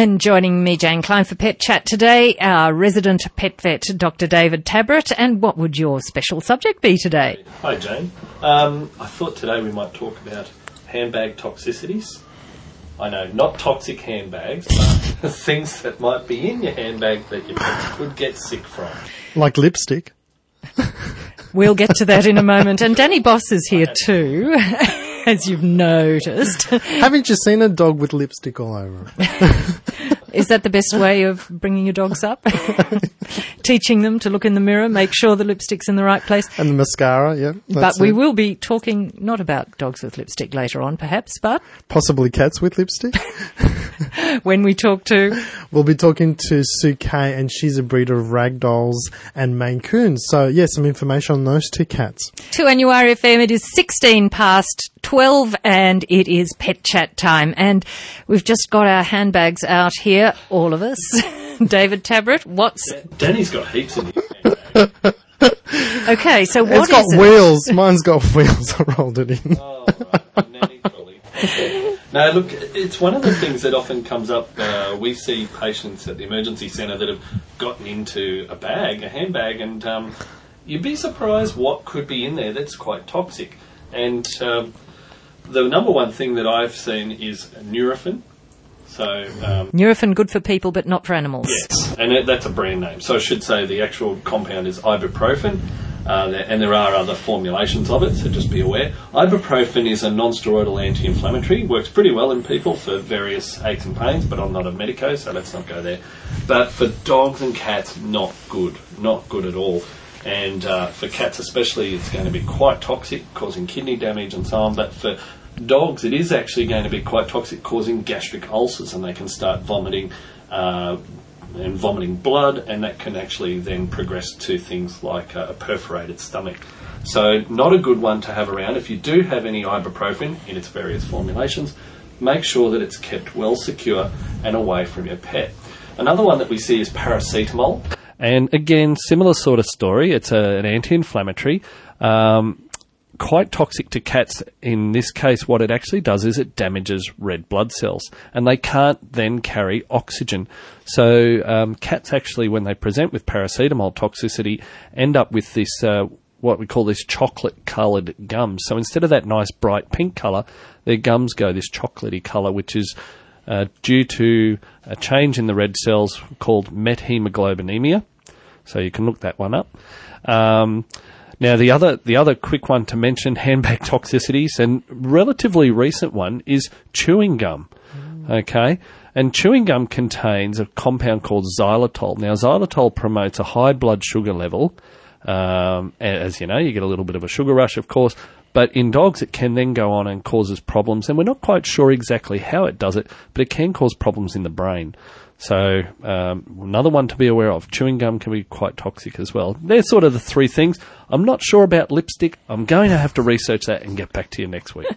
And joining me, Jane Klein, for Pet Chat today, our resident pet vet, Dr. David Tabrett. And what would your special subject be today? Hi, Jane. Um, I thought today we might talk about handbag toxicities. I know, not toxic handbags, but things that might be in your handbag that your pet could get sick from. Like lipstick. We'll get to that in a moment. And Danny Boss is here too, as you've noticed. Haven't you seen a dog with lipstick all over it? Is that the best way of bringing your dogs up? Teaching them to look in the mirror, make sure the lipstick's in the right place. And the mascara, yeah. But we it. will be talking not about dogs with lipstick later on, perhaps, but Possibly cats with lipstick. when we talk to we'll be talking to Sue Kay, and she's a breeder of ragdolls and Maine Coons. So, yeah, some information on those two cats. 2NURFM. It is 16 past 12 and it is pet chat time. And we've just got our handbags out here, all of us. David Tabrett, what's Danny's got heaps in his handbag. okay? So what it's got is it? wheels. Mine's got wheels. I rolled it in. Oh, right, nanny trolley. No, look, it's one of the things that often comes up. Uh, we see patients at the emergency centre that have gotten into a bag, a handbag, and um, you'd be surprised what could be in there that's quite toxic. And um, the number one thing that I've seen is Nurofen. So, um, Nurofen good for people, but not for animals. yes, and it, that's a brand name. So I should say the actual compound is ibuprofen. Uh, and there are other formulations of it, so just be aware. Ibuprofen is a non-steroidal anti-inflammatory. Works pretty well in people for various aches and pains, but I'm not a medico, so let's not go there. But for dogs and cats, not good, not good at all. And uh, for cats especially, it's going to be quite toxic, causing kidney damage and so on. But for dogs, it is actually going to be quite toxic, causing gastric ulcers, and they can start vomiting. Uh, and vomiting blood, and that can actually then progress to things like a perforated stomach. So, not a good one to have around. If you do have any ibuprofen in its various formulations, make sure that it's kept well secure and away from your pet. Another one that we see is paracetamol. And again, similar sort of story. It's a, an anti inflammatory. Um, quite toxic to cats. In this case, what it actually does is it damages red blood cells, and they can't then carry oxygen. So um, cats actually, when they present with paracetamol toxicity, end up with this. Uh, what we call this chocolate coloured gums. So instead of that nice bright pink colour, their gums go this chocolatey colour, which is uh, due to a change in the red cells called methemoglobinemia. So you can look that one up. Um, now the other the other quick one to mention handbag toxicities and relatively recent one is chewing gum. Okay. And chewing gum contains a compound called xylitol. Now, xylitol promotes a high blood sugar level. Um, as you know, you get a little bit of a sugar rush, of course. But in dogs, it can then go on and causes problems. And we're not quite sure exactly how it does it, but it can cause problems in the brain. So um, another one to be aware of. Chewing gum can be quite toxic as well. They're sort of the three things. I'm not sure about lipstick. I'm going to have to research that and get back to you next week.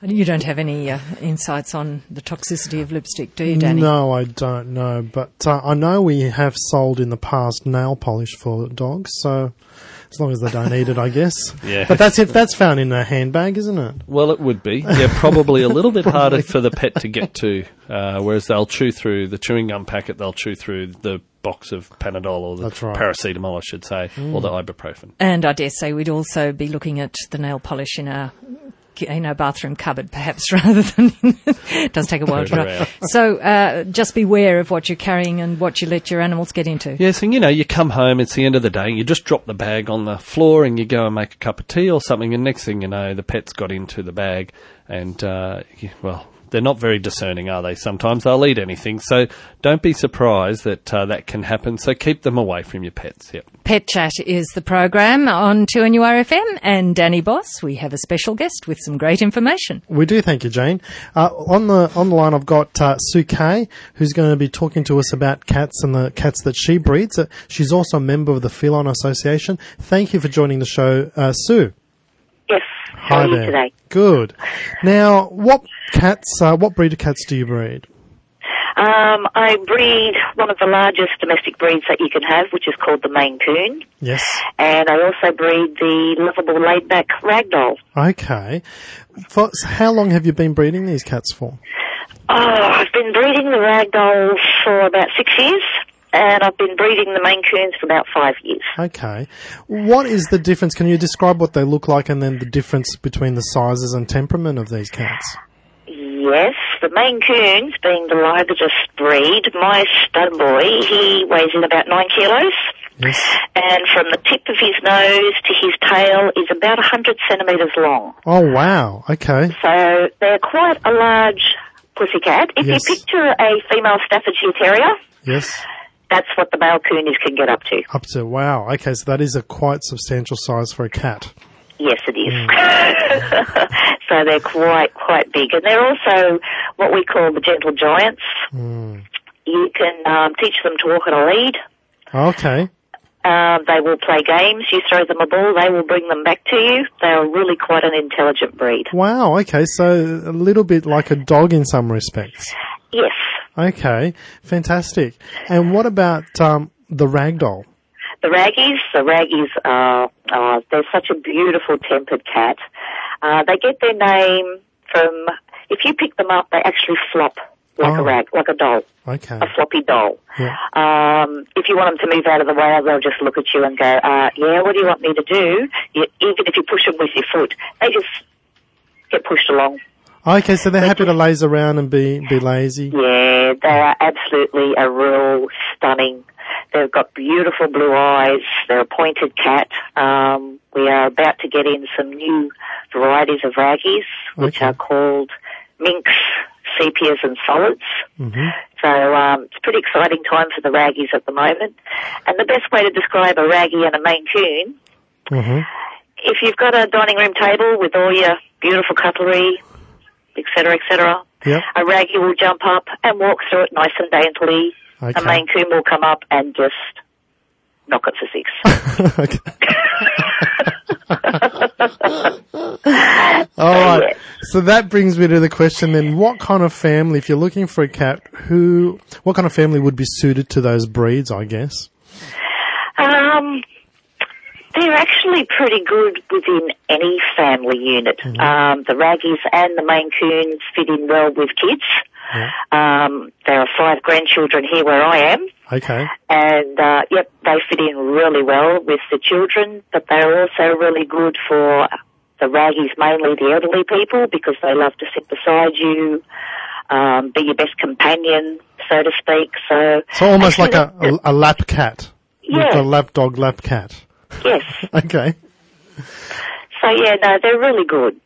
You don't have any uh, insights on the toxicity of lipstick, do you, Danny? No, I don't know. But uh, I know we have sold in the past nail polish for dogs, so as long as they don't eat it, I guess. Yeah. But that's if that's found in a handbag, isn't it? Well, it would be. Yeah, probably a little bit harder for the pet to get to, uh, whereas they'll chew through the chewing gum packet, they'll chew through the box of Panadol or the right. paracetamol, I should say, or the ibuprofen. And I dare say we'd also be looking at the nail polish in our in our bathroom cupboard, perhaps, rather than it does take a while to dry. So uh, just beware of what you're carrying and what you let your animals get into. Yes, and you know, you come home, it's the end of the day, you just drop the bag on the floor and you go and make a cup of tea or something, and next thing you know, the pet's got into the bag, and, uh, well, they're not very discerning, are they? Sometimes they'll eat anything, so don't be surprised that uh, that can happen, so keep them away from your pets, yep. Pet Chat is the program on 2NURFM and Danny Boss. We have a special guest with some great information. We do, thank you, Jane. Uh, on the on the line, I've got uh, Sue Kay, who's going to be talking to us about cats and the cats that she breeds. Uh, she's also a member of the Feline Association. Thank you for joining the show, uh, Sue. Yes. How Hi there. today? Good. Now, what cats? Uh, what breed of cats do you breed? Um, I breed one of the largest domestic breeds that you can have, which is called the Maine Coon. Yes. And I also breed the lovable laid-back ragdoll. Okay. For, so how long have you been breeding these cats for? Oh, I've been breeding the Ragdoll for about six years, and I've been breeding the Maine Coons for about five years. Okay. What is the difference? Can you describe what they look like and then the difference between the sizes and temperament of these cats? Yes, the Maine Coons being the largest breed, my stud boy, he weighs in about nine kilos. Yes. And from the tip of his nose to his tail is about 100 centimetres long. Oh, wow. Okay. So they're quite a large pussycat. If Yes. you picture a female Staffordshire Terrier, Yes. That's what the male coon is can get up to. Up to, wow. Okay, so that is a quite substantial size for a cat. Yes, it is. so they're quite, quite big. And they're also what we call the gentle giants. Mm. You can um, teach them to walk on a lead. Okay. Um, they will play games. You throw them a ball, they will bring them back to you. They are really quite an intelligent breed. Wow. Okay, so a little bit like a dog in some respects. Yes. Okay, fantastic. And what about um, the ragdoll? The raggies, the raggies are, uh, they're such a beautiful tempered cat. Uh, they get their name from, if you pick them up, they actually flop like Oh. a rag, like a doll, Okay. a floppy doll. Yeah. Um, if you want them to move out of the way, they'll just look at you and go, uh, yeah, what do you want me to do? You, even if you push them with your foot, they just get pushed along. Okay, so they're happy to laze around and be, be lazy. Yeah, they are absolutely a real stunning. They've got beautiful blue eyes. They're a pointed cat. Um, we are about to get in some new varieties of raggies, which Okay. are called minks, sepias, and solids. hmm So um, it's a pretty exciting time for the raggies at the moment. And the best way to describe a raggy and a Maine Coon, hmm if you've got a dining room table with all your beautiful cutlery, etc., etc., Yep. a raggy will jump up and walk through it nice and daintily. Okay. A Maine Coon will come up and just knock it for six. All right. So that brings me to the question then, what kind of family, if you're looking for a cat, who, what kind of family would be suited to those breeds, I guess? Um, they're actually pretty good within any family unit. Um, the raggies and the Maine Coons fit in well with kids. Yeah. Um, there are five grandchildren here where I am. Okay. And uh, yep, they fit in really well with the children, but they're also really good for the raggies, mainly the elderly people, because they love to sit beside you, um, be your best companion, so to speak. So, So almost like a, a, a lap cat. Yeah. With lap dog, lap cat. Yes. Okay. So yeah, no, they're really good.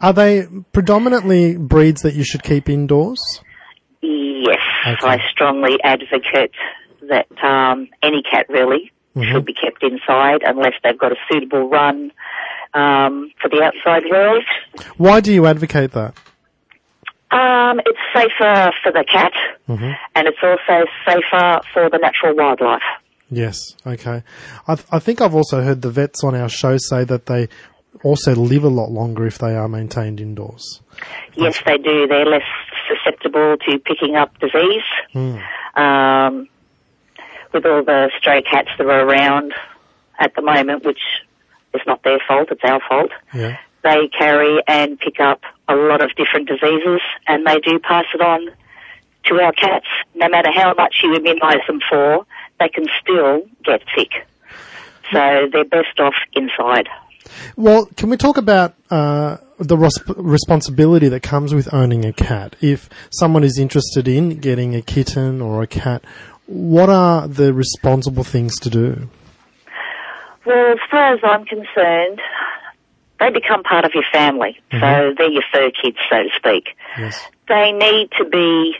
Are they predominantly breeds that you should keep indoors? Yes, Okay. I strongly advocate that um, any cat really Mm-hmm. should be kept inside unless they've got a suitable run um, for the outside world. Why do you advocate that? Um, it's safer for the cat, Mm-hmm. and it's also safer for the natural wildlife. Yes. Okay. I, th- I think I've also heard the vets on our show say that they also live a lot longer if they are maintained indoors. Yes, they do. They're less susceptible to picking up disease. Hmm. Um, with all the stray cats that are around at the moment, which is not their fault, it's our fault. Yeah. They carry and pick up a lot of different diseases, and they do pass it on to our cats. No matter how much you immunise them for, they can still get sick. So they're best off inside. Well, can we talk about uh, the res- responsibility that comes with owning a cat? If someone is interested in getting a kitten or a cat, what are the responsible things to do? Well, as far as I'm concerned, they become part of your family. So they're your fur kids, so to speak. Yes. They need to be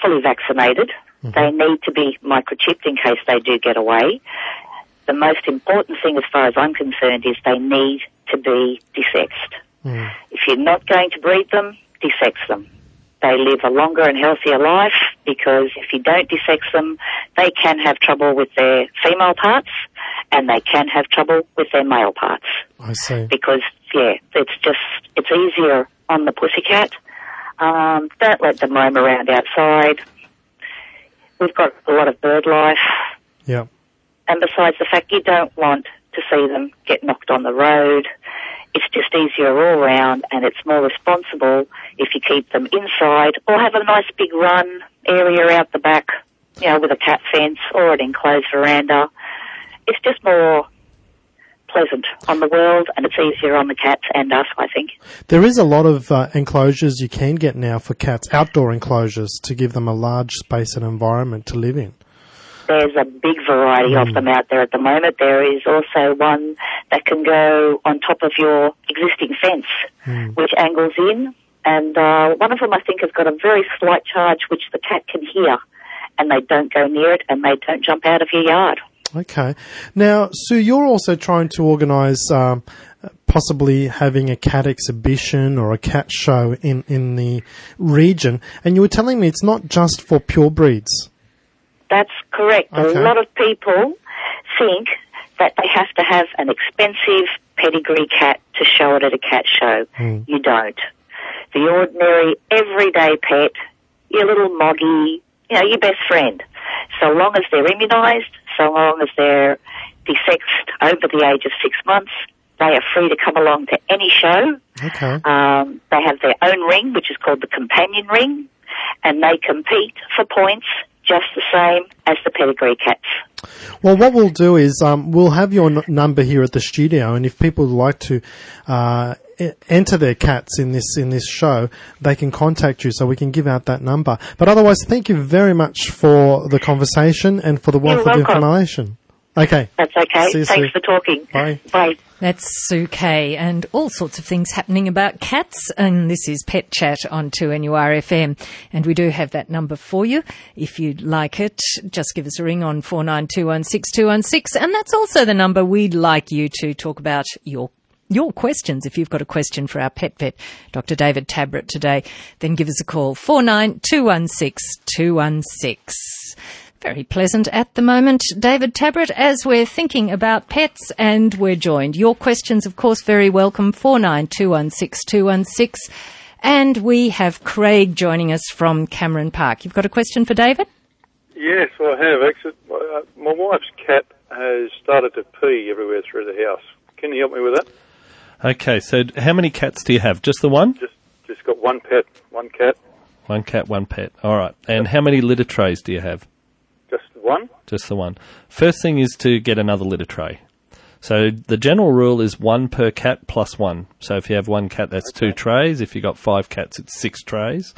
fully vaccinated. They need to be microchipped in case they do get away. The most important thing, as far as I'm concerned, is they need to be desexed. Mm. If you're not going to breed them, desex them. They live a longer and healthier life because if you don't desex them, they can have trouble with their female parts and they can have trouble with their male parts I see. because yeah, it's just it's easier on the pussycat. Um, don't let them roam around outside. We've got a lot of bird life, Yeah. and besides the fact you don't want to see them get knocked on the road. it's just easier all round and it's more responsible if you keep them inside or have a nice big run area out the back, you know, with a cat fence or an enclosed veranda. It's just more pleasant on the world and it's easier on the cats and us, I think. There is a lot of uh, enclosures you can get now for cats, outdoor enclosures, to give them a large space and environment to live in. There's a big variety of them out there at the moment. There is also one that can go on top of your existing fence, which angles in. And uh, one of them, I think, has got a very slight charge which the cat can hear. And they don't go near it and they don't jump out of your yard. Okay. Now, Sue, you're also trying to organise um, possibly having a cat exhibition or a cat show in, in the region, and you were telling me it's not just for pure breeds. That's correct. Okay. A lot of people think that they have to have an expensive pedigree cat to show it at a cat show. You don't. The ordinary, everyday pet, your little moggy, you know, your best friend. So long as they're immunised, so long as they're desexed over the age of six months, they are free to come along to any show. Okay. Um, they have their own ring, which is called the companion ring, and they compete for points just the same as the pedigree cats. Well, what we'll do is um, we'll have your n- number here at the studio, and if people would like to uh, e- enter their cats in this in this show, they can contact you, so we can give out that number. But otherwise, thank you very much for the conversation and for the wealth You're of welcome. information. Okay. That's okay. See you, Thanks Sue. for talking. Bye. Bye. That's Sue Kay and all sorts of things happening about cats. And this is Pet Chat on 2NURFM. And we do have that number for you. If you'd like it, just give us a ring on 49216216. And that's also the number we'd like you to talk about your your questions. If you've got a question for our pet vet, Dr. David Tabrett today, then give us a call, 49216216 very pleasant at the moment. David Tabrett, as we're thinking about pets and we're joined. Your questions, of course, very welcome. 49216216. And we have Craig joining us from Cameron Park. You've got a question for David? Yes, I have. Actually, uh, my wife's cat has started to pee everywhere through the house. Can you help me with that? Okay, so how many cats do you have? Just the one? Just, just got one pet, one cat, One cat, one pet. All right. And how many litter trays do you have? Just one. Just the one. First thing is to get another litter tray. So the general rule is one per cat plus one. So if you have one cat, that's two trays. If you've got five cats, it's six trays.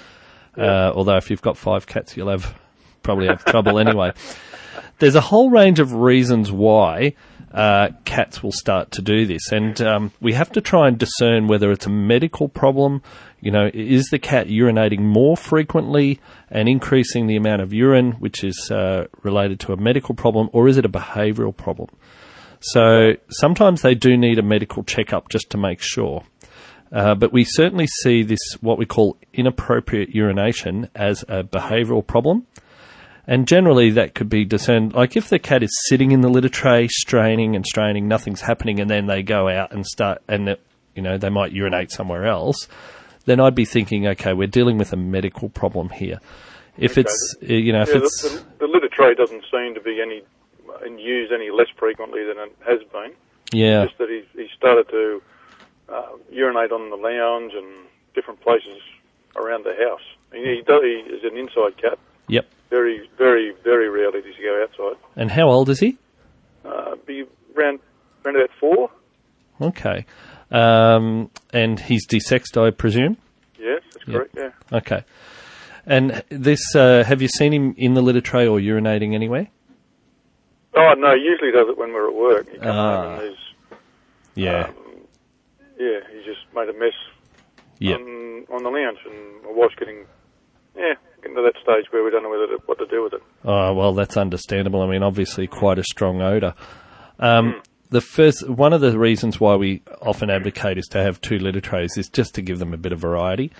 Uh, although if you've got five cats, you'll have probably have trouble anyway. There's a whole range of reasons why uh, cats will start to do this, and um, we have to try and discern whether it's a medical problem. You know, is the cat urinating more frequently and increasing the amount of urine, which is uh, related to a medical problem, or is it a behavioural problem? So sometimes they do need a medical checkup just to make sure. Uh, but we certainly see this, what we call inappropriate urination, as a behavioural problem. And generally that could be discerned, like if the cat is sitting in the litter tray, straining and straining, nothing's happening, and then they go out and start, and you know, they might urinate somewhere else, then I'd be thinking, okay, we're dealing with a medical problem here. If Okay. it's, uh, you know, if Yeah, it's, the, the, the litter tray doesn't seem to be any in use any less frequently than it has been. yeah, Just that he's, he started to uh, urinate on the lounge and different places around the house. He, he, does, he is an inside cat. yep. Very, very, very rarely does he go outside. And how old is he? Uh, be around, around about four. Okay. Um, and he's desexed, I presume? Yes, that's correct. Yeah. Okay. And this, uh, have you seen him in the litter tray or urinating anywhere? Oh no, he usually does it when we're at work. He Ah. Yeah. um, yeah, he just made a mess Yep. on, on the lounge, and my wife's getting, yeah, getting to that stage where we don't know whether to, what to do with it. Oh, well, that's understandable. I mean, obviously, quite a strong odour. Um, the first, one of the reasons why we often advocate is to have two litter trays is just to give them a bit of variety.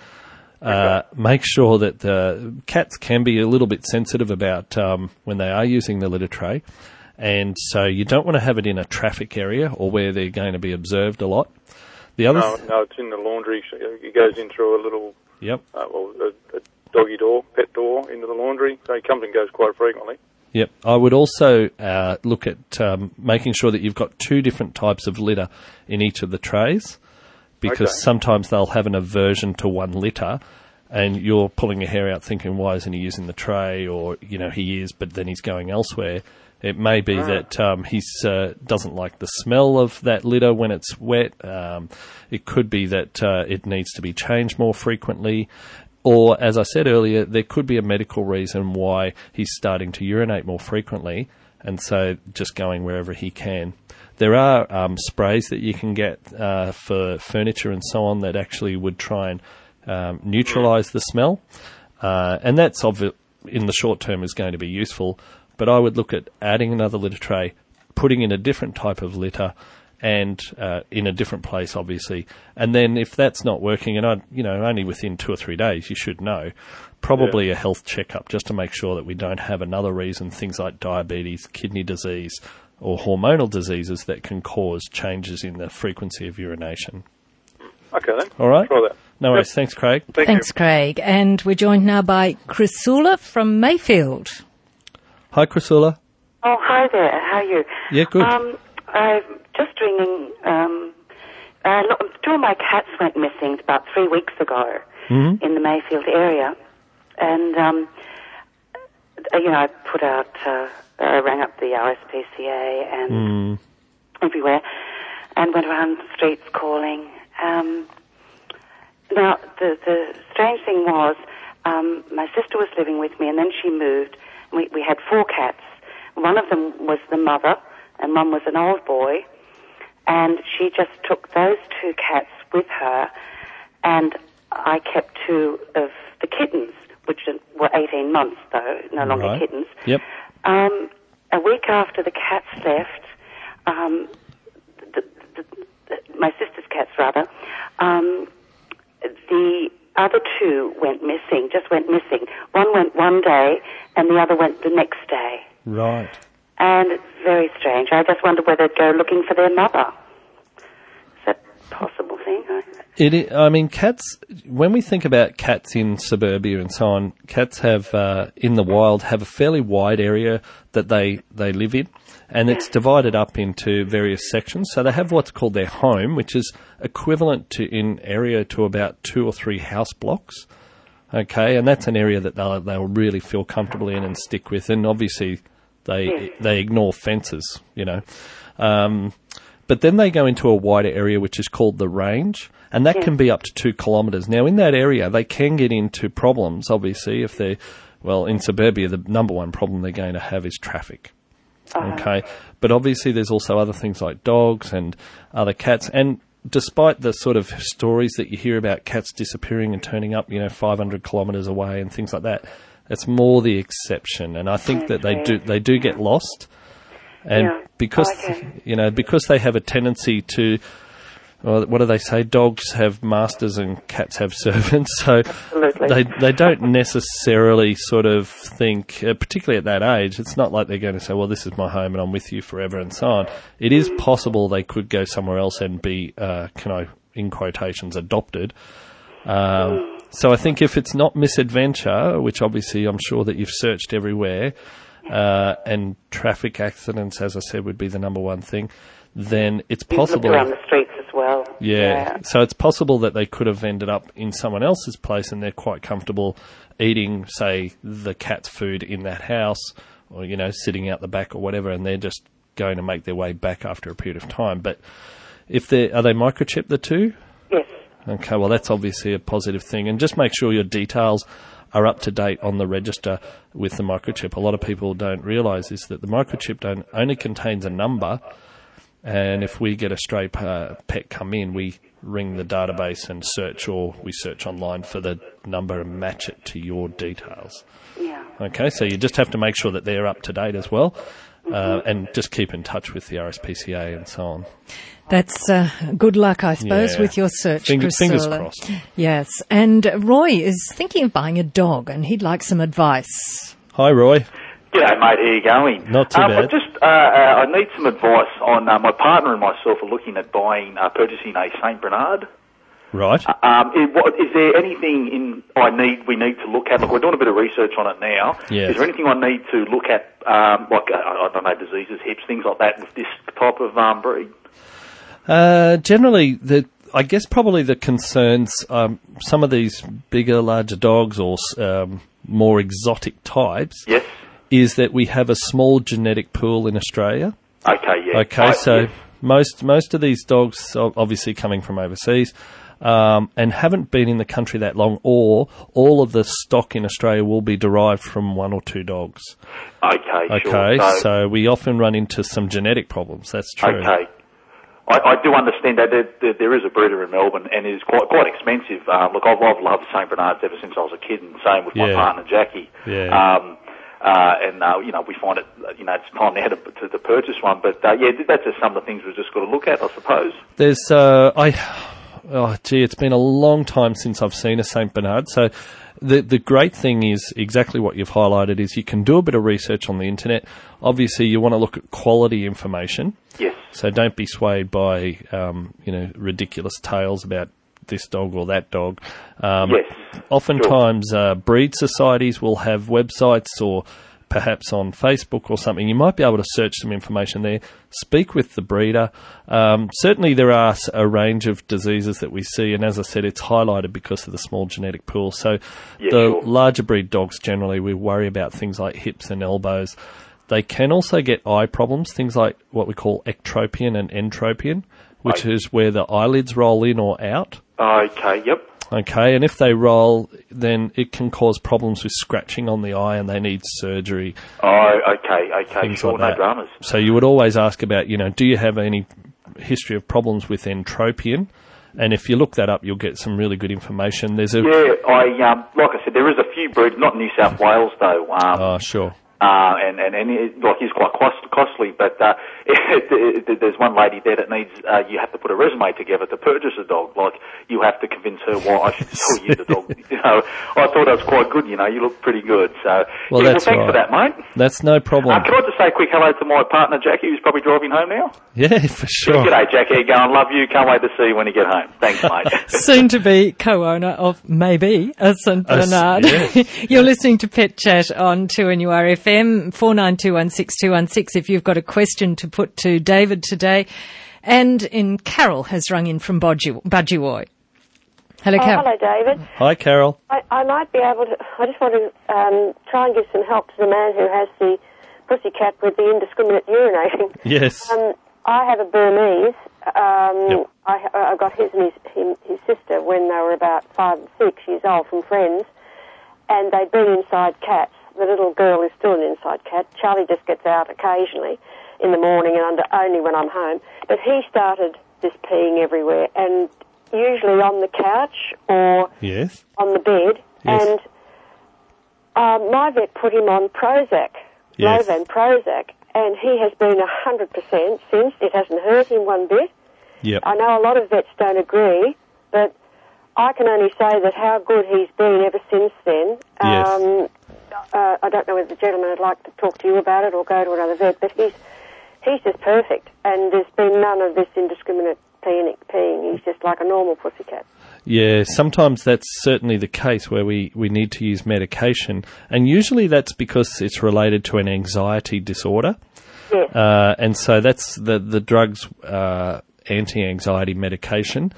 Uh, make sure that the cats can be a little bit sensitive about um, when they are using the litter tray, and so you don't want to have it in a traffic area or where they're going to be observed a lot. The other, No, th- no, it's in the laundry. It goes in through a little, yep, uh, well, a, a doggy door, pet door into the laundry. So he comes and goes quite frequently. Yep. I would also uh, look at um, making sure that you've got two different types of litter in each of the trays. because Okay. sometimes they'll have an aversion to one litter. And you're pulling your hair out thinking, why isn't he using the tray? Or, you know, he is, but then he's going elsewhere. It may be that um, he uh, doesn't like the smell of that litter when it's wet. Um, it could be that uh, it needs to be changed more frequently. Or, as I said earlier, there could be a medical reason why he's starting to urinate more frequently, and so just going wherever he can. There are um, sprays that you can get uh, for furniture and so on that actually would try and um, neutralise the smell, uh, and that's obvi- in the short term is going to be useful. But I would look at adding another litter tray, putting in a different type of litter, and uh, in a different place, obviously. And then if that's not working, and I, you know, only within two or three days, you should know. Probably a health checkup just to make sure that we don't have another reason, things like diabetes, kidney disease, or hormonal diseases that can cause changes in the frequency of urination. Okay then. All right. No worries. Thanks, Craig. Thank Thanks, you. Craig. And we're joined now by Chrysula from Mayfield. Hi, Chrysula. Oh, hi there. How are you? Yeah, good. Um, I'm just ringing. Um, uh, look, two of my cats went missing about three weeks ago Mm-hmm. in the Mayfield area, and um, uh, you know, I put out, uh, uh, rang up the RSPCA and Mm. everywhere, and went around the streets calling. Um, now, the the strange thing was, um, my sister was living with me, and then she moved. We we had four cats. One of them was the mother, and one was an old boy. And she just took those two cats with her, and I kept two of the kittens, which were 18 months though, no longer Right. kittens. Yep. Um, a week after the cats left, um, the, the, the, my sister's cats rather, um, the other two went missing, just went missing. One went one day and the other went the next day. Right. And it's very strange. I just wonder whether they'd go looking for their mother. Is that a possible thing? I- It, I I mean, cats. When we think about cats in suburbia and so on, cats have uh, in the wild have a fairly wide area that they they live in, and it's divided up into various sections. So they have what's called their home, which is equivalent to in area to about two or three house blocks. Okay, and that's an area that they'll they'll really feel comfortable in and stick with, and obviously they hmm. they ignore fences, you know. Um, but then they go into a wider area which is called the range, and that can hmm. be up to two kilometres. Now, in that area, they can get into problems, obviously, if they're, well, in suburbia, the number one problem they're going to have is traffic. Uh-huh. Okay. But obviously, there's also other things like dogs and other cats. And despite the sort of stories that you hear about cats disappearing and turning up, you know, 500 kilometres away and things like that, it's more the exception. And I think that they do, they do get lost. And Yeah. because, Okay. you know, because they have a tendency to, well, what do they say? Dogs have masters and cats have servants. So Absolutely. they they don't necessarily sort of think, uh, particularly at that age, it's not like they're going to say, "Well, this is my home and I'm with you forever" and so on. It is possible they could go somewhere else and be, uh, can I, in quotations, adopted. Um, so I think if it's not misadventure, which obviously I'm sure that you've searched everywhere, uh, and traffic accidents, as I said, would be the number one thing, then it's possible. around the streets as well. Yeah. So it's possible that they could have ended up in someone else's place and they're quite comfortable eating, say, the cat's food in that house or, you know, sitting out the back or whatever, and they're just going to make their way back after a period of time. But if they are they microchipped the two? Yes. Okay, well, that's obviously a positive thing. And just make sure your details are up to date on the register with the microchip. A lot of people don't realise is that the microchip don't, only contains a number, and if we get a stray uh, pet come in, we ring the database and search, or we search online for the number and match it to your details. Yeah. Okay, so you just have to make sure that they're up to date as well. Uh, and just keep in touch with the RSPCA and so on. That's uh, good luck, I suppose, Yeah. with your search, Finger- fingers crossed. Yes, and Roy is thinking of buying a dog, and he'd like some advice. Hi, Roy. G'day, mate. How you going? Not too um, I just uh, uh, I need some advice on uh, my partner and myself are looking at buying, uh, purchasing a Saint Bernard. Right. Um, is, what, is there anything in I need we need to look at? Look, we're doing a bit of research on it now. Yes. Is there anything I need to look at, um, like uh, I don't know, diseases, hips, things like that, with this type of um, breed? Uh, generally, the I guess probably the concerns, um, some of these bigger, larger dogs or um, more exotic types, Yes. is that we have a small genetic pool in Australia. Okay. Yeah. Okay, I- so yes. most most of these dogs are obviously coming from overseas. Um, and haven't been in the country that long, or all of the stock in Australia will be derived from one or two dogs. Okay. Okay, Sure. so we often run into some genetic problems. That's true. Okay. I, I do understand that there, there, there is a breeder in Melbourne, and it is quite quite expensive. Um, look, I've, I've loved Saint Bernards ever since I was a kid, and same with my Yeah. partner Jackie. Yeah. Um, uh, and uh, you know, we find it, you know, it's time now to, to, to purchase one. But uh, yeah, that's just some of the things we've just got to look at, I suppose. There's, uh, I, oh gee, it's been a long time since I've seen a Saint Bernard. So, the the great thing is exactly what you've highlighted is you can do a bit of research on the internet. Obviously, you want to look at quality information. Yes. So don't be swayed by, um, you know, ridiculous tales about this dog or that dog. Um, Yes. Oftentimes, uh, breed societies will have websites or perhaps on Facebook or something. You might be able to search some information there. Speak with the breeder. Um, certainly, there are a range of diseases that we see, and as I said, it's highlighted because of the small genetic pool. So, Yeah, the sure. larger breed dogs generally we worry about things like hips and elbows. They can also get eye problems, things like what we call ectropion and entropion, which Right. is where the eyelids roll in or out. Okay. Yep. Okay, and if they roll, then it can cause problems with scratching on the eye, and they need surgery, Oh, okay. Okay. things sure. like no that. dramas. So you would always ask about, you know, do you have any history of problems with entropion? And if you look that up, you'll get some really good information. There's a Yeah, I um, like I said, there is a few breeds, not New South Wales though. Um, oh sure, uh, and and and it, like he's quite cost, costly. But uh, there's one lady there that needs uh, you have to put a resume together to purchase a dog. Like you have to convince her why I should sell you the dog. You know, I thought that was quite good. You know, you look pretty good. So Well, yeah, that's well, thanks for that, mate. that's no problem. Uh, can I just say a quick hello to my partner Jackie, who's probably driving home now? Yeah, for sure. G'day, Jackie. Going, love you. Can't wait to see you when you get home. Thanks, mate. Soon to be co-owner of maybe a St Bernard. yes. You're listening to Pet Chat on 2NURFM, 49216216 if you've got a question to put to David today. And in Carol has rung in from Budgie- Budgewoi. Hello, Oh, Carol. hello, David. Hi, Carol. I, I might be able to. I just want to um, try and give some help to the man who has the pussy cat with the indiscriminate urinating. Yes. Um, I have a Burmese. Um, Yep. I, I got his and his, him, his sister when they were about five and six years old from friends, and they'd been inside cats. The little girl is still an inside cat. Charlie just gets out occasionally in the morning and under, only when I'm home. But he started just peeing everywhere, and usually on the couch or yes. on the bed, Yes. and um, my vet put him on Prozac, Yes. Prozac, and he has been a hundred percent since. It hasn't hurt him one bit. Yep. I know a lot of vets don't agree, but I can only say that how good he's been ever since then. Yes. Um, uh, I don't know whether the gentleman would like to talk to you about it or go to another vet, but he's he's just perfect, and there's been none of this indiscriminate peeing. peeing. He's just like a normal pussycat. Yeah, sometimes that's certainly the case where we, we need to use medication, and usually that's because it's related to an anxiety disorder. Yes. Uh, and so that's the the drugs uh, anti-anxiety medication.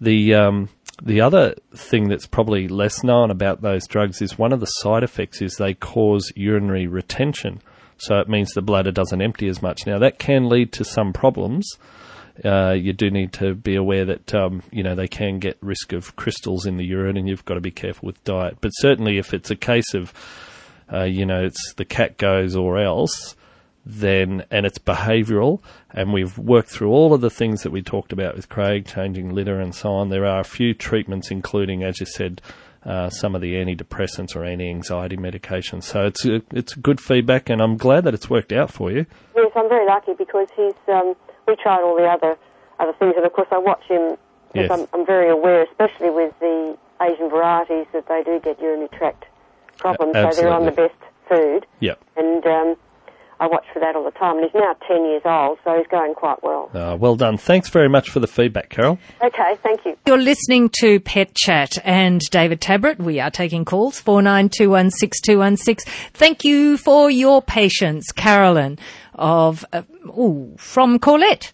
The um, the other thing that's probably less known about those drugs is one of the side effects is they cause urinary retention. So it means the bladder doesn't empty as much. Now that can lead to some problems. Uh, you do need to be aware that um, you know they can get risk of crystals in the urine, and you've got to be careful with diet. But certainly, if it's a case of uh, you know it's the cat goes or else, then and it's behavioural, and we've worked through all of the things that we talked about with Craig, changing litter and so on. There are a few treatments, including, as you said, uh, some of the antidepressants or anti-anxiety medications. So it's a, it's good feedback, and I'm glad that it's worked out for you. Yes, I'm very lucky because he's. Um, we tried all the other other things, and of course I watch him because Yes. I'm, I'm very aware, especially with the Asian varieties, that they do get urinary tract problems. A- so they're on the best food, Yep. and um, I watch for that all the time. And he's now ten years old, so he's going quite well. Uh, well done. Thanks very much for the feedback, Carol. Okay, thank you. You're listening to Pet Chat and David Tabrett. We are taking calls, 49216216. Thank you for your patience, Carolyn of, uh, ooh, from Corlette.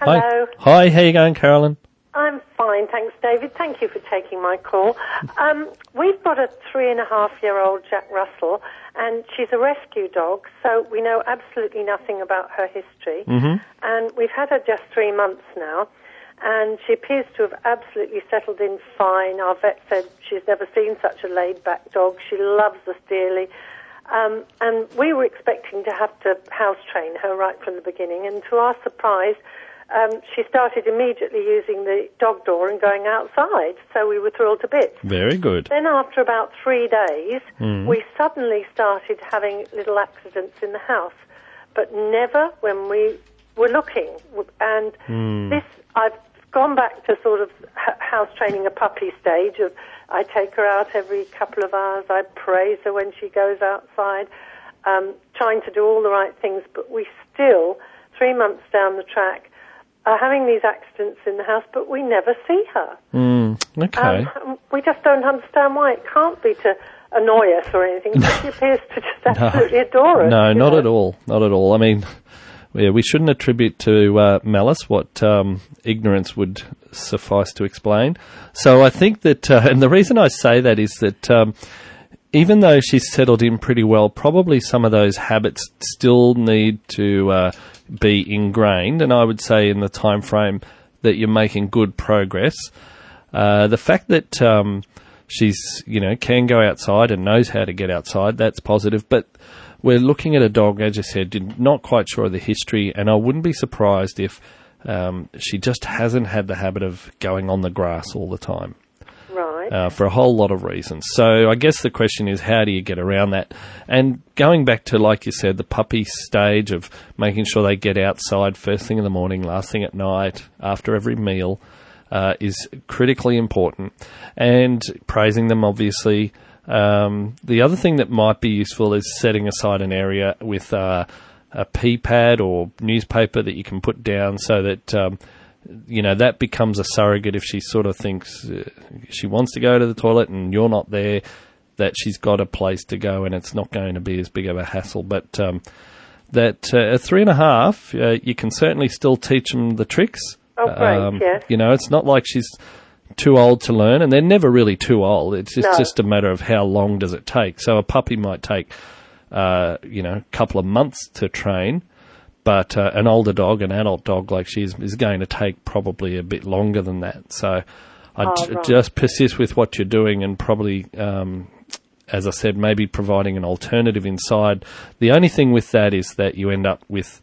Hello. Hi. Hi, how you going, Carolyn? I'm fine, thanks, David. Thank you for taking my call. Um, we've got a three and a half year old Jack Russell, and she's a rescue dog, so we know absolutely nothing about her history. Mm-hmm. And we've had her just three months now, and she appears to have absolutely settled in fine. Our vet said she's never seen such a laid back dog. She loves us dearly. Um, and we were expecting to have to house train her right from the beginning, and to our surprise, um, she started immediately using the dog door and going outside. So we were thrilled to bits. Very good. Then, after about three days, Mm. we suddenly started having little accidents in the house, but never when we were looking. And Mm. this, I've gone back to sort of house training a puppy stage of I take her out every couple of hours, I praise her when she goes outside, um, trying to do all the right things, but we still, three months down the track, are having these accidents in the house, but we never see her. Mm, okay. Um, we just don't understand why. It can't be to annoy us or anything. but She appears to just absolutely adore us. No, not know. at all. Not at all. I mean, yeah, we shouldn't attribute to uh, malice what um, ignorance would suffice to explain. So I think that, uh, and the reason I say that is that um, even though she's settled in pretty well, probably some of those habits still need to uh, be ingrained. And I would say in the time frame that you're making good progress. Uh, the fact that um, she's you know can go outside and knows how to get outside that's positive. But we're looking at a dog, as you said, not quite sure of the history, and I wouldn't be surprised if um, she just hasn't had the habit of going on the grass all the time Right. uh, for a whole lot of reasons. So I guess the question is, how do you get around that? And going back to, like you said, the puppy stage of making sure they get outside first thing in the morning, last thing at night, after every meal, uh, is critically important. And praising them, obviously. Um, the other thing that might be useful is setting aside an area with uh, a pee pad or newspaper that you can put down so that um, you know that becomes a surrogate if she sort of thinks uh, she wants to go to the toilet and you're not there that she's got a place to go and it's not going to be as big of a hassle but um, that uh, at three and a half uh, you can certainly still teach them the tricks Oh, great, yes. you know it's not like she's too old to learn and they're never really too old it's just, No. just a matter of how long does it take so a puppy might take uh, you know a couple of months to train but uh, an older dog, an adult dog like she is, is going to take probably a bit longer than that. So I'd Oh, right. just persist with what you're doing and probably, um, as I said, maybe providing an alternative inside. The only thing with that is that you end up with,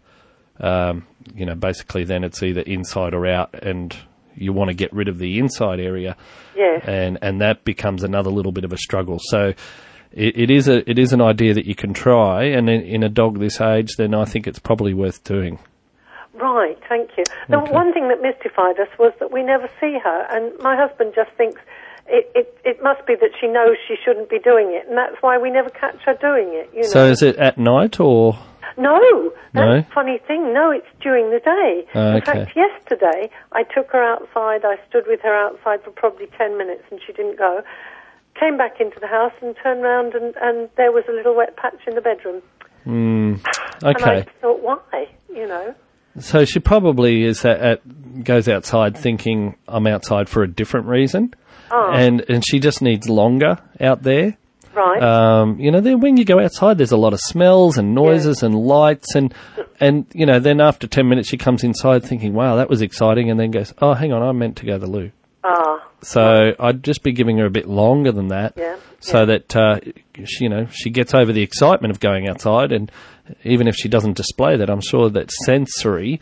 um, you know, basically then it's either inside or out and you want to get rid of the inside area Yes. and and that becomes another little bit of a struggle. So it, it is a it is an idea that you can try, and in, in a dog this age, then I think it's probably worth doing. Right, thank you. The Okay. one thing that mystified us was that we never see her, and my husband just thinks it, it, it must be that she knows she shouldn't be doing it, and that's why we never catch her doing it, you know. So is it at night or? No, that's No? a funny thing. No, it's during the day. Ah, In okay. fact, yesterday I took her outside. I stood with her outside for probably 10 minutes and she didn't go. Came back into the house and turned round and, and there was a little wet patch in the bedroom. Mm, And I okay, thought, why? You know? so she probably is at, at goes outside thinking I'm outside for a different reason, Oh, and and she just needs longer out there. right. Um, you know, then when you go outside, there's a lot of smells and noises and lights, and and you know, then after ten minutes, she comes inside thinking, "Wow, that was exciting," and then goes, "Oh, hang on, I meant to go to the loo." Ah, So I'd just be giving her a bit longer than that, Yeah, so that uh, she, you know she gets over the excitement of going outside, and even if she doesn't display that, I'm sure that sensory,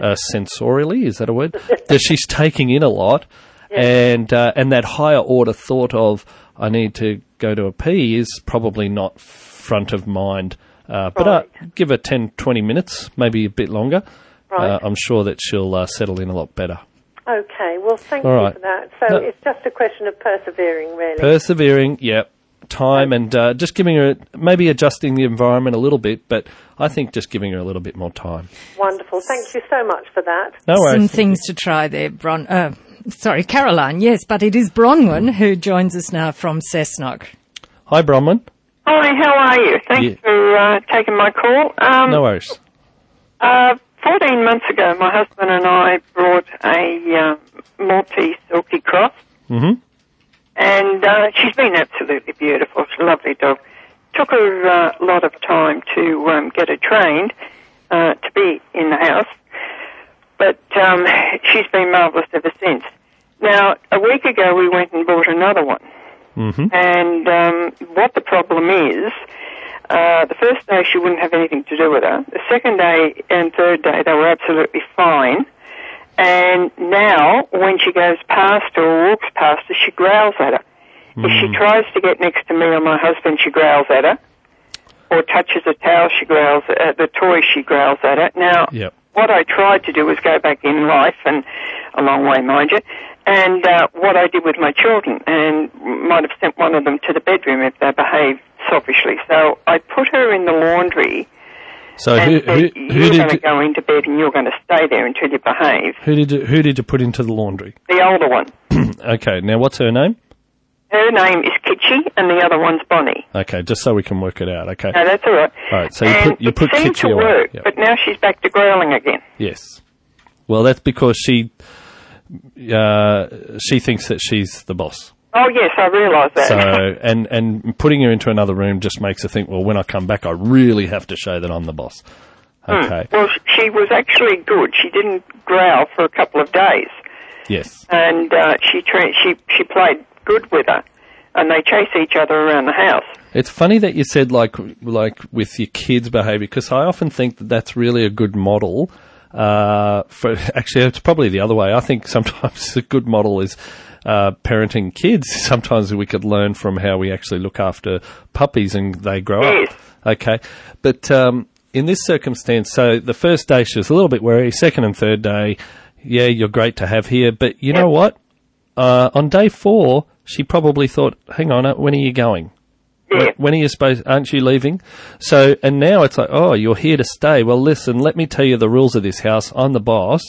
uh, sensorially is that a word, that she's taking in a lot, and uh, and that higher order thought of I need to go to a pee is probably not front of mind. Uh, but uh, give her 10, 20 minutes, maybe a bit longer. Right. Uh, I'm sure that she'll uh, settle in a lot better. Okay. Well, thank All you right. for that. So No. it's just a question of persevering, really. Persevering, yep. Time and uh, just giving her, maybe adjusting the environment a little bit, but I think just giving her a little bit more time. Wonderful. Thank you so much for that. No worries. Some things to try there, Bron. Uh, sorry, Caroline. Yes, but it is Bronwyn who joins us now from Cessnock. Hi, Bronwyn. Hi, how are you? Thanks Yeah. for uh, taking my call. Um, No worries. uh, 14 months ago, my husband and I brought a uh, Maltese Silky Cross, hmm and uh, she's been absolutely beautiful. She's a lovely dog. Took her uh, a lot of time to um, get her trained uh, to be in the house, but um, she's been marvellous ever since. Now, a week ago, we went and bought another one. hmm And um, what the problem is, uh, the first day she wouldn't have anything to do with her. The second day and third day they were absolutely fine. And now, when she goes past her or walks past her, she growls at her. If she tries to get next to me or my husband, she growls at her. Or touches a towel, she growls at the toy, she growls at it. Now, Yep. what I tried to do was go back in life, and a long way, mind you, and uh, what I did with my children, and might have sent one of them to the bedroom if they behaved selfishly. So I put her in the laundry So and who, said, who, you're going to go into bed and you're going to stay there until you behave. who did you, who did you put into the laundry? The older one. Okay, now what's her name? Her name is Kitchy, and the other one's Bonnie. Okay, just so we can work it out. Okay. No, that's all right. All right, so you and put you put Kitchy to away. work, Yep. but now she's back to growling again. Yes. Well, that's because she uh, she thinks that she's the boss. Oh yes, I realise that. So and and putting her into another room just makes her think, well, when I come back, I really have to show that I'm the boss. Hmm. Okay. Well, she was actually good. She didn't growl for a couple of days, Yes. and uh, she tra- she she played good with her, and they chase each other around the house. It's funny that you said like like with your kids' behaviour because I often think that that's really a good model. Uh, for actually, it's probably the other way. I think sometimes a good model is uh, parenting kids. Sometimes we could learn from how we actually look after puppies and they grow up. Okay, but um, in this circumstance, so the first day she was a little bit wary. Second and third day, yeah, you're great to have here. But you know what? Uh, on day four, she probably thought, "Hang on, uh, when are you going?" When are you supposed? Aren't you leaving? So, and now it's like, oh, you're here to stay. Well, listen, let me tell you the rules of this house. I'm the boss,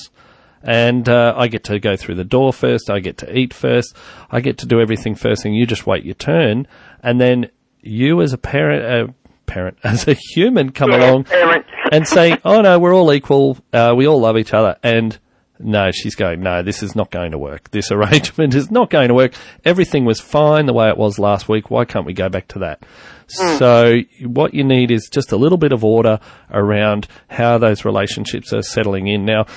and uh, I get to go through the door first. I get to eat first. I get to do everything first thing. You just wait your turn, and then you, as a parent, uh, parent, as a human, come Yeah, along parent. and say, oh no, we're all equal. Uh, we all love each other, and no, she's going, no, this is not going to work. This arrangement is not going to work. Everything was fine the way it was last week. Why can't we go back to that? So what you need is just a little bit of order around how those relationships are settling in. Now,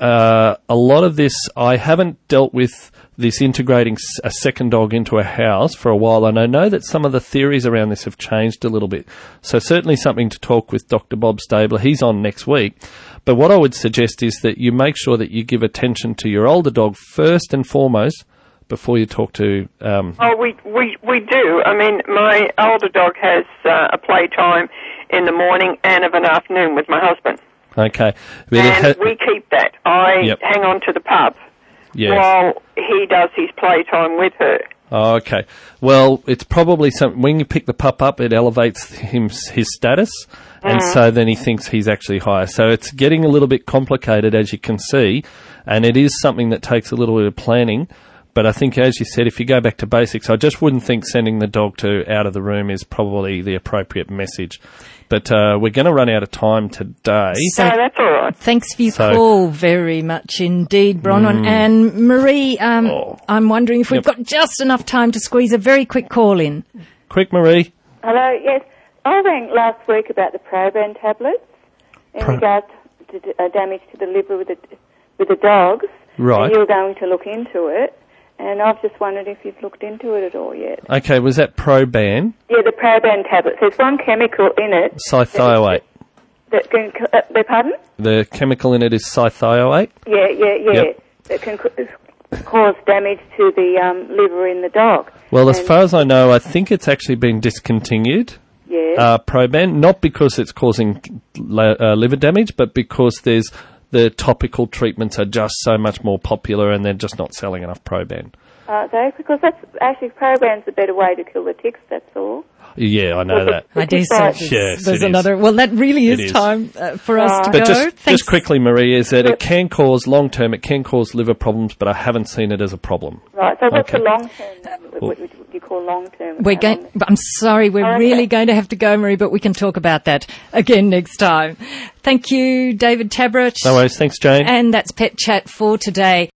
uh, a lot of this, I haven't dealt with this integrating a second dog into a house for a while, and I know that some of the theories around this have changed a little bit. So certainly something to talk with Dr. Bob Stabler. He's on next week. But what I would suggest is that you make sure that you give attention to your older dog first and foremost before you talk to. Um, Oh, we we we do. I mean, my older dog has uh, a playtime in the morning and of an afternoon with my husband, okay, But and ha- we keep that. I Yep. hang on to the pup yes. while he does his playtime with her. Oh, okay. Well, it's probably some when you pick the pup up, it elevates him his status, and mm. so then he thinks he's actually higher. So it's getting a little bit complicated, as you can see, and it is something that takes a little bit of planning. But I think, as you said, if you go back to basics, I just wouldn't think sending the dog to out of the room is probably the appropriate message. But uh, we're going to run out of time today. So- no, that's all right. Thanks for your So- call very much indeed, Bronwyn. And Marie, um, Oh. I'm wondering if we've got just enough time to squeeze a very quick call in. Quick, Marie. Hello, yes. I rang last week about the Proban tablets in Pro- regards to d- uh, damage to the liver with the, with the dogs. Right. And you were going to look into it. And I've just wondered if you've looked into it at all yet. Okay, was that Proban Yeah, the Proban tablets. There's one chemical in it. cythioate? That can, uh, pardon? The chemical in it is cythioate. Yeah, yeah, yeah. Yep. That can cause damage to the um, liver in the dog. Well, as far as I know, I think it's actually been discontinued. Yeah. uh, Proban, not because it's causing uh, liver damage, but because there's the topical treatments are just so much more popular and they're just not selling enough Proban. Uh, because that's actually Proban's a better way to kill the ticks. That's all. Yeah, I know that. I dare say Right. there's, Yes, there's it is. another. Well, that really is, It is. time uh, for us to Right. go. But just, Thanks. just quickly, Marie, is that it can cause long term, it can cause liver problems, but I haven't seen it as a problem. Right. So what's Okay. the long term? What would you call long term? We're going. I'm sorry, we're Okay. really going to have to go, Marie, but we can talk about that again next time. Thank you, David Tabrett. No worries. Thanks, Jane. And that's Pet Chat for today.